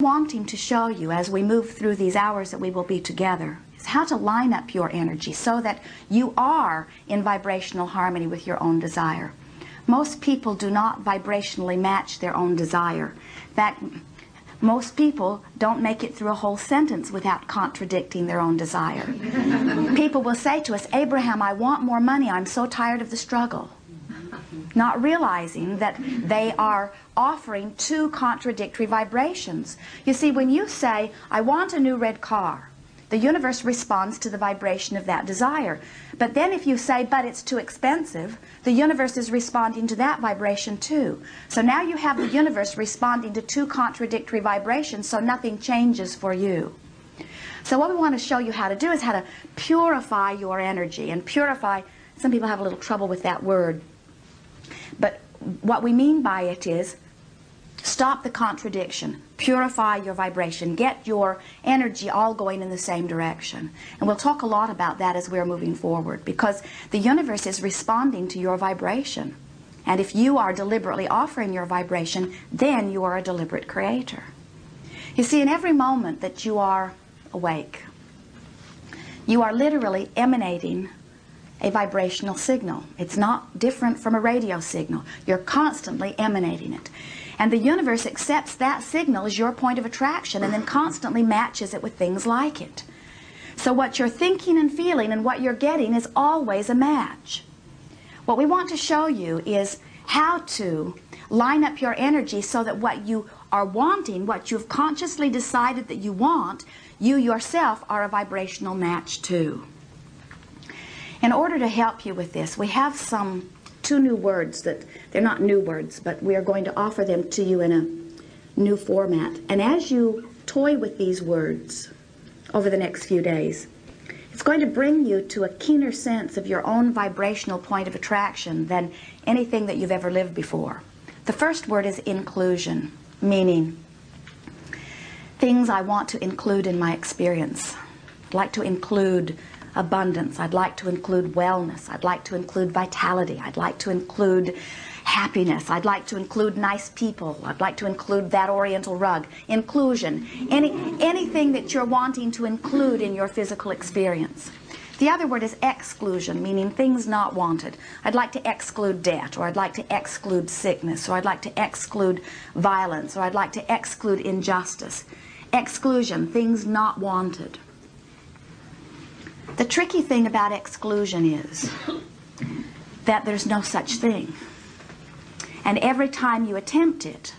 wanting to show you as we move through these hours that we will be together is how to line up your energy so that you are in vibrational harmony with your own desire. Most people do not vibrationally match their own desire. That most people don't make it through a whole sentence without contradicting their own desire. people will say to us, Abraham, I want more money. I'm so tired of the struggle not realizing that they are offering two contradictory vibrations. You see, when you say, I want a new red car, the universe responds to the vibration of that desire. But then if you say, but it's too expensive, the universe is responding to that vibration too. So now you have the universe responding to two contradictory vibrations, so nothing changes for you. So what we want to show you how to do is how to purify your energy. And purify, some people have a little trouble with that word. But what we mean by it is stop the contradiction, purify your vibration, get your energy all going in the same direction. And we'll talk a lot about that as we're moving forward because the universe is responding to your vibration. And if you are deliberately offering your vibration, then you are a deliberate creator. You see, in every moment that you are awake, you are literally emanating a vibrational signal. It's not different from a radio signal. You're constantly emanating it. And the universe accepts that signal as your point of attraction and then constantly matches it with things like it. So what you're thinking and feeling and what you're getting is always a match. What we want to show you is how to line up your energy so that what you are wanting, what you've consciously decided that you want, you yourself are a vibrational match to. In order to help you with this, we have some two new words that they're not new words, but we are going to offer them to you in a new format. And as you toy with these words over the next few days, it's going to bring you to a keener sense of your own vibrational point of attraction than anything that you've ever lived before. The first word is inclusion, meaning things I want to include in my experience. I'd like to include abundance. I'd like to include wellness. I'd like to include vitality. I'd like to include happiness. I'd like to include nice people. I'd like to include that oriental rug. Inclusion. Any, anything that you're wanting to include in your physical experience. The other word is exclusion, meaning things not wanted. I'd like to exclude debt, or I'd like to exclude sickness, or I'd like to exclude violence, or I'd like to exclude injustice. Exclusion, things not wanted. The tricky thing about exclusion is that there's no such thing. And every time you attempt it,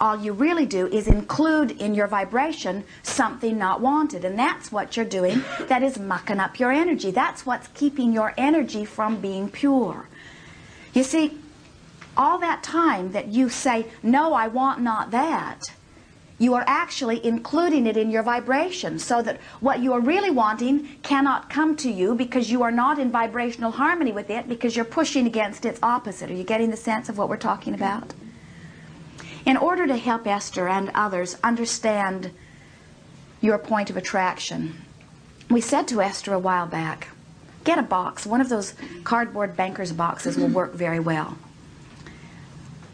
all you really do is include in your vibration something not wanted. And that's what you're doing that is mucking up your energy. That's what's keeping your energy from being pure. You see, all that time that you say, no, I want not that, you are actually including it in your vibration so that what you are really wanting cannot come to you because you are not in vibrational harmony with it because you're pushing against its opposite. Are you getting the sense of what we're talking about? In order to help Esther and others understand your point of attraction, we said to Esther a while back, get a box. One of those cardboard banker's boxes will work very well.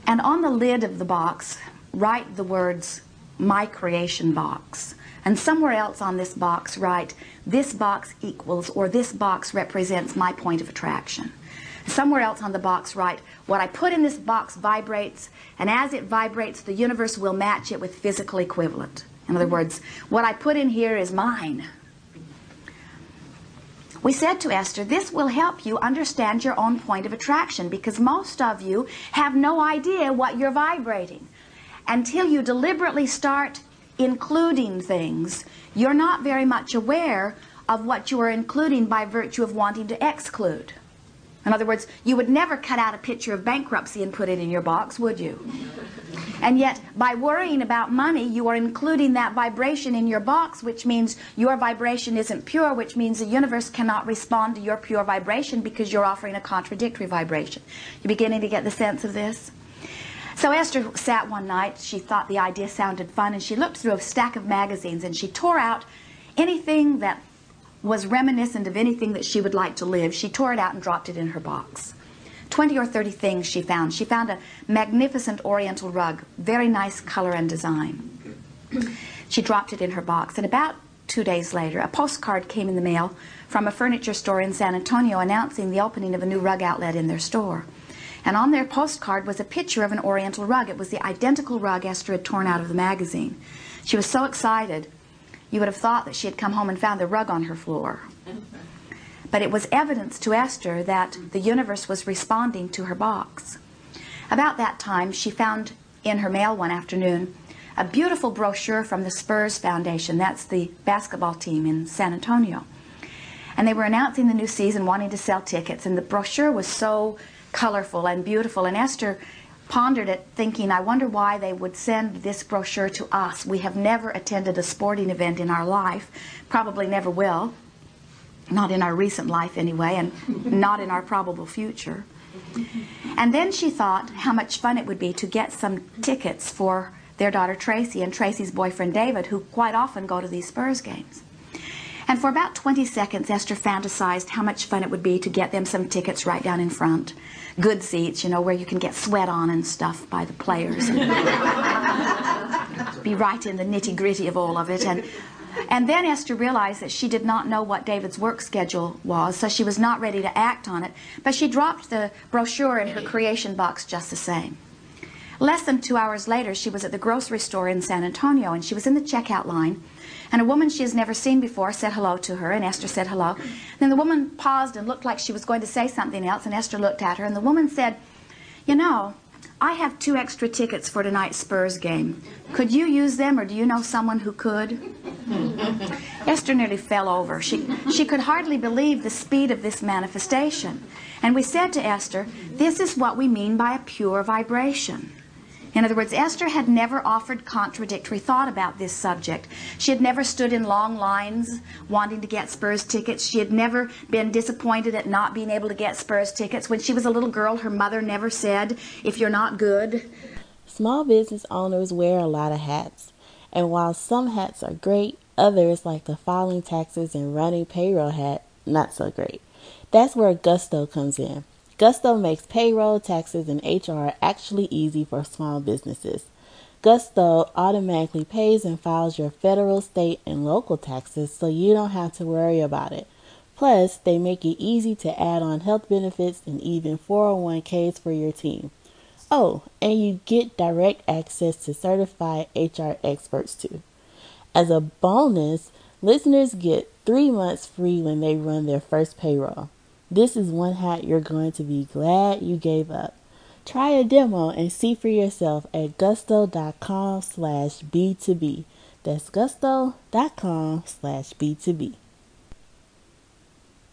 And on the lid of the box, write the words my creation box. And somewhere else on this box write, this box equals or this box represents my point of attraction. Somewhere else on the box write, what I put in this box vibrates, and as it vibrates, the universe will match it with physical equivalent. In other words, what I put in here is mine. We said to Esther, this will help you understand your own point of attraction because most of you have no idea what you're vibrating until you deliberately start including things, you're not very much aware of what you are including by virtue of wanting to exclude. In other words, you would never cut out a picture of bankruptcy and put it in your box, would you? And yet, by worrying about money, you are including that vibration in your box, which means your vibration isn't pure, which means the universe cannot respond to your pure vibration because you're offering a contradictory vibration. You beginning to get the sense of this? So Esther sat one night, she thought the idea sounded fun, and she looked through a stack of magazines and she tore out anything that was reminiscent of anything that she would like to live. She tore it out and dropped it in her box. 20 or 30 things she found. She found a magnificent oriental rug, very nice color and design. She dropped it in her box, and about two days later, a postcard came in the mail from a furniture store in San Antonio announcing the opening of a new rug outlet in their store. And on their postcard was a picture of an oriental rug. It was the identical rug Esther had torn out of the magazine. She was so excited, you would have thought that she had come home and found the rug on her floor. But it was evidence to Esther that the universe was responding to her box. About that time, she found in her mail one afternoon a beautiful brochure from the Spurs Foundation. That's the basketball team in San Antonio. And they were announcing the new season, wanting to sell tickets, and the brochure was so colorful and beautiful. And Esther pondered it, thinking, I wonder why they would send this brochure to us. We have never attended a sporting event in our life, probably never will, not in our recent life anyway, and not in our probable future. And then she thought how much fun it would be to get some tickets for their daughter Tracy and Tracy's boyfriend David, who quite often go to these Spurs games. And for about 20 seconds, Esther fantasized how much fun it would be to get them some tickets right down in front. Good seats, you know, where you can get sweat on and stuff by the players. be right in the nitty gritty of all of it. And, and then Esther realized that she did not know what David's work schedule was, so she was not ready to act on it. But she dropped the brochure in her creation box just the same. Less than two hours later, she was at the grocery store in San Antonio, and she was in the checkout line and a woman she has never seen before said hello to her, and Esther said hello. Then the woman paused and looked like she was going to say something else, and Esther looked at her, and the woman said, You know, I have two extra tickets for tonight's Spurs game. Could you use them, or do you know someone who could? Esther nearly fell over. She, she could hardly believe the speed of this manifestation. And we said to Esther, This is what we mean by a pure vibration. In other words, Esther had never offered contradictory thought about this subject. She had never stood in long lines wanting to get Spurs tickets. She had never been disappointed at not being able to get Spurs tickets. When she was a little girl, her mother never said, if you're not good. Small business owners wear a lot of hats. And while some hats are great, others, like the filing taxes and running payroll hat, not so great. That's where Gusto comes in. Gusto makes payroll, taxes, and HR actually easy for small businesses. Gusto automatically pays and files your federal, state, and local taxes so you don't have to worry about it. Plus, they make it easy to add on health benefits and even 401ks for your team. Oh, and you get direct access to certified HR experts too. As a bonus, listeners get three months free when they run their first payroll. This is one hat you're going to be glad you gave up. Try a demo and see for yourself at gusto.com slash B2B. That's gusto.com slash B2B.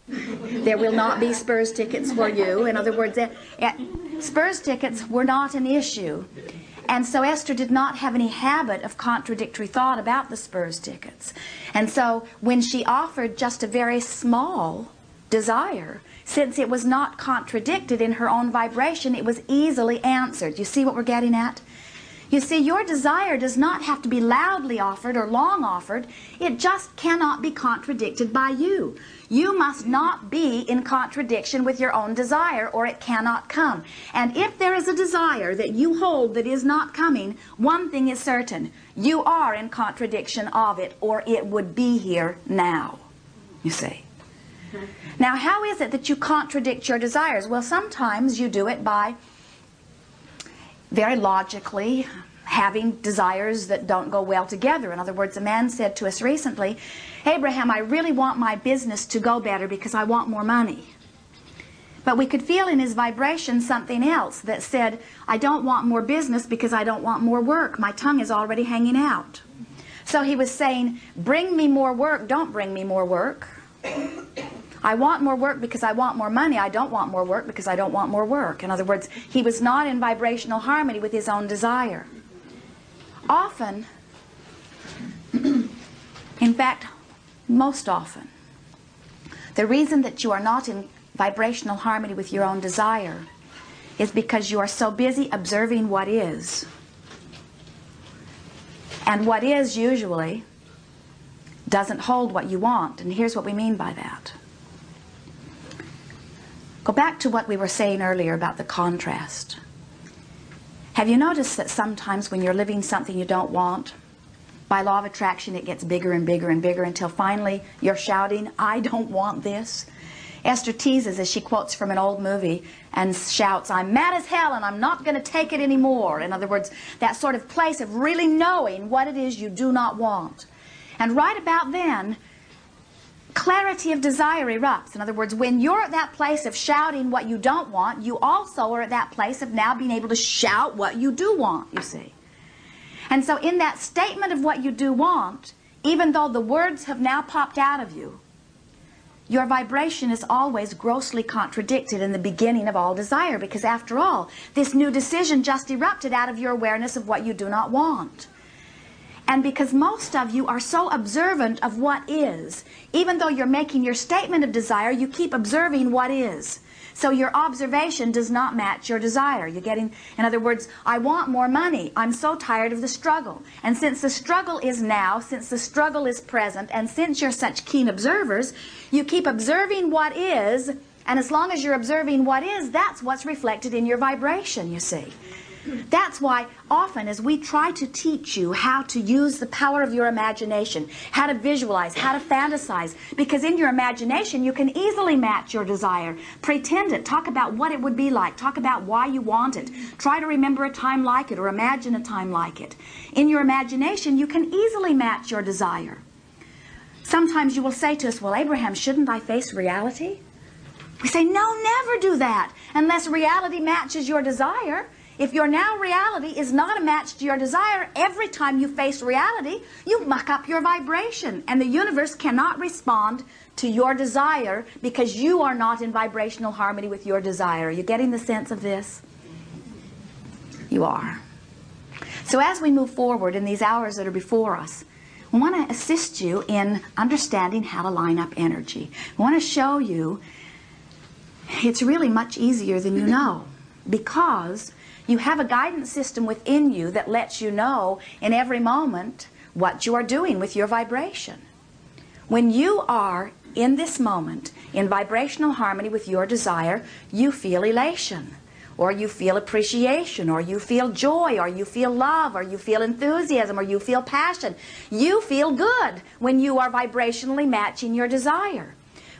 There will not be Spurs tickets for you. In other words, eh, eh, Spurs tickets were not an issue. And so Esther did not have any habit of contradictory thought about the Spurs tickets. And so when she offered just a very small desire, since it was not contradicted in her own vibration, it was easily answered. You see what we're getting at? You see, your desire does not have to be loudly offered or long offered. It just cannot be contradicted by you. You must not be in contradiction with your own desire or it cannot come. And if there is a desire that you hold that is not coming, one thing is certain. You are in contradiction of it or it would be here now. You see. Now, how is it that you contradict your desires? Well, sometimes you do it by very logically having desires that don't go well together. In other words, a man said to us recently, Abraham, I really want my business to go better because I want more money. But we could feel in his vibration something else that said, I don't want more business because I don't want more work. My tongue is already hanging out. So he was saying, bring me more work, don't bring me more work. I want more work because I want more money. I don't want more work because I don't want more work. In other words, he was not in vibrational harmony with his own desire. Often, in fact, most often, the reason that you are not in vibrational harmony with your own desire is because you are so busy observing what is. And what is usually doesn't hold what you want. And here's what we mean by that. Go back to what we were saying earlier about the contrast. Have you noticed that sometimes when you're living something you don't want, By law of attraction, it gets bigger and bigger and bigger until finally you're shouting, I don't want this. Esther teases as she quotes from an old movie and shouts, I'm mad as hell and I'm not going to take it anymore. In other words, that sort of place of really knowing what it is you do not want. And right about then, clarity of desire erupts. In other words, when you're at that place of shouting what you don't want, you also are at that place of now being able to shout what you do want, you see. And so in that statement of what you do want, even though the words have now popped out of you, your vibration is always grossly contradicted in the beginning of all desire because after all, this new decision just erupted out of your awareness of what you do not want. And because most of you are so observant of what is, even though you're making your statement of desire, you keep observing what is. So your observation does not match your desire. You're getting, in other words, I want more money. I'm so tired of the struggle. And since the struggle is now, since the struggle is present, and since you're such keen observers, you keep observing what is, and as long as you're observing what is, that's what's reflected in your vibration, you see. That's why often as we try to teach you how to use the power of your imagination, how to visualize, how to fantasize, because in your imagination you can easily match your desire. Pretend it. Talk about what it would be like. Talk about why you want it. Try to remember a time like it or imagine a time like it. In your imagination you can easily match your desire. Sometimes you will say to us, well, Abraham, shouldn't I face reality? We say, no, never do that unless reality matches your desire. If your now reality is not a match to your desire, every time you face reality, you muck up your vibration. And the universe cannot respond to your desire because you are not in vibrational harmony with your desire. Are you getting the sense of this? You are. So as we move forward in these hours that are before us, we want to assist you in understanding how to line up energy. We want to show you it's really much easier than you know because you have a guidance system within you that lets you know in every moment what you are doing with your vibration. When you are in this moment in vibrational harmony with your desire, you feel elation, or you feel appreciation, or you feel joy, or you feel love, or you feel enthusiasm, or you feel passion. You feel good when you are vibrationally matching your desire.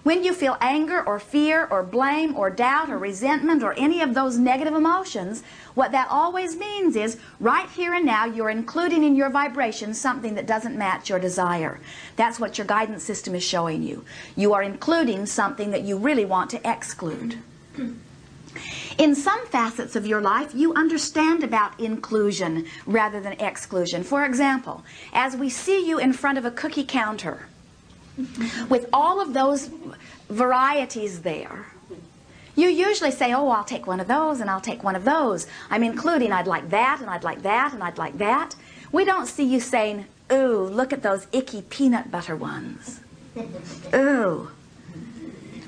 When you feel anger or fear or blame or doubt or resentment or any of those negative emotions, what that always means is right here and now you're including in your vibration something that doesn't match your desire. That's what your guidance system is showing you. You are including something that you really want to exclude. In some facets of your life, you understand about inclusion rather than exclusion. For example, as we see you in front of a cookie counter, with all of those varieties there, you usually say, oh, I'll take one of those and I'll take one of those. I'm including I'd like that and I'd like that and I'd like that. We don't see you saying, ooh, look at those icky peanut butter ones. Ooh.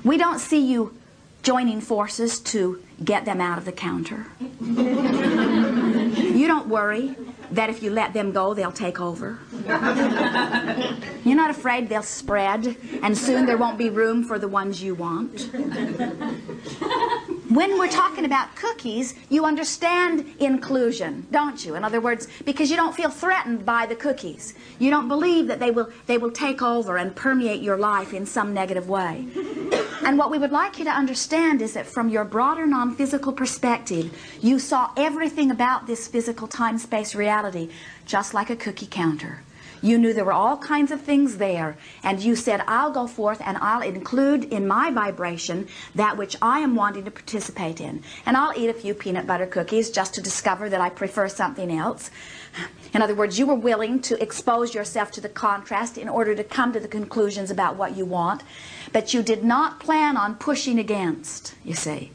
We don't see you joining forces to get them out of the counter. you don't worry that if you let them go, they'll take over. You're not afraid they'll spread and soon there won't be room for the ones you want. When we're talking about cookies, you understand inclusion, don't you? In other words, because you don't feel threatened by the cookies. You don't believe that they will, they will take over and permeate your life in some negative way. And what we would like you to understand is that from your broader non-physical perspective, you saw everything about this physical time-space reality just like a cookie counter. You knew there were all kinds of things there, and you said, I'll go forth and I'll include in my vibration that which I am wanting to participate in. And I'll eat a few peanut butter cookies just to discover that I prefer something else. In other words, you were willing to expose yourself to the contrast in order to come to the conclusions about what you want, but you did not plan on pushing against, you see.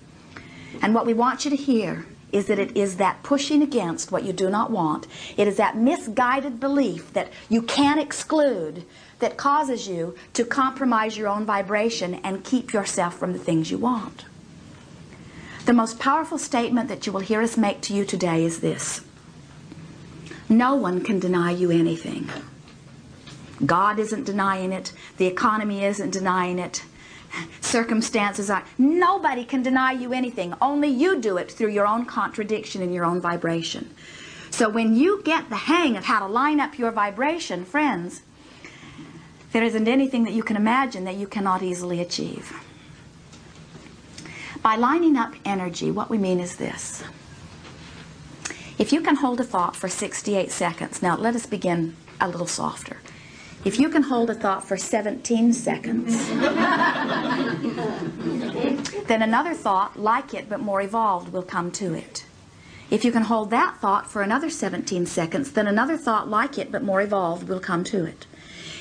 And what we want you to hear is that it is that pushing against what you do not want. It is that misguided belief that you can't exclude that causes you to compromise your own vibration and keep yourself from the things you want. The most powerful statement that you will hear us make to you today is this. No one can deny you anything. God isn't denying it. The economy isn't denying it circumstances are. Nobody can deny you anything. Only you do it through your own contradiction and your own vibration. So when you get the hang of how to line up your vibration, friends, there isn't anything that you can imagine that you cannot easily achieve. By lining up energy, what we mean is this. If you can hold a thought for 68 seconds, now let us begin a little softer. If you can hold a thought for 17 seconds, then another thought like it but more evolved will come to it. If you can hold that thought for another 17 seconds, then another thought like it but more evolved will come to it.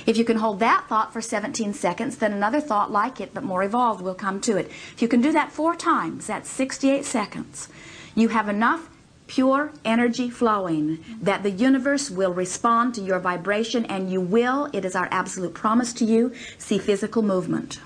If you can hold that thought for 17 seconds, then another thought like it but more evolved will come to it. If you can do that four times, that's 68 seconds. You have enough pure energy flowing that the universe will respond to your vibration and you will, it is our absolute promise to you, see physical movement.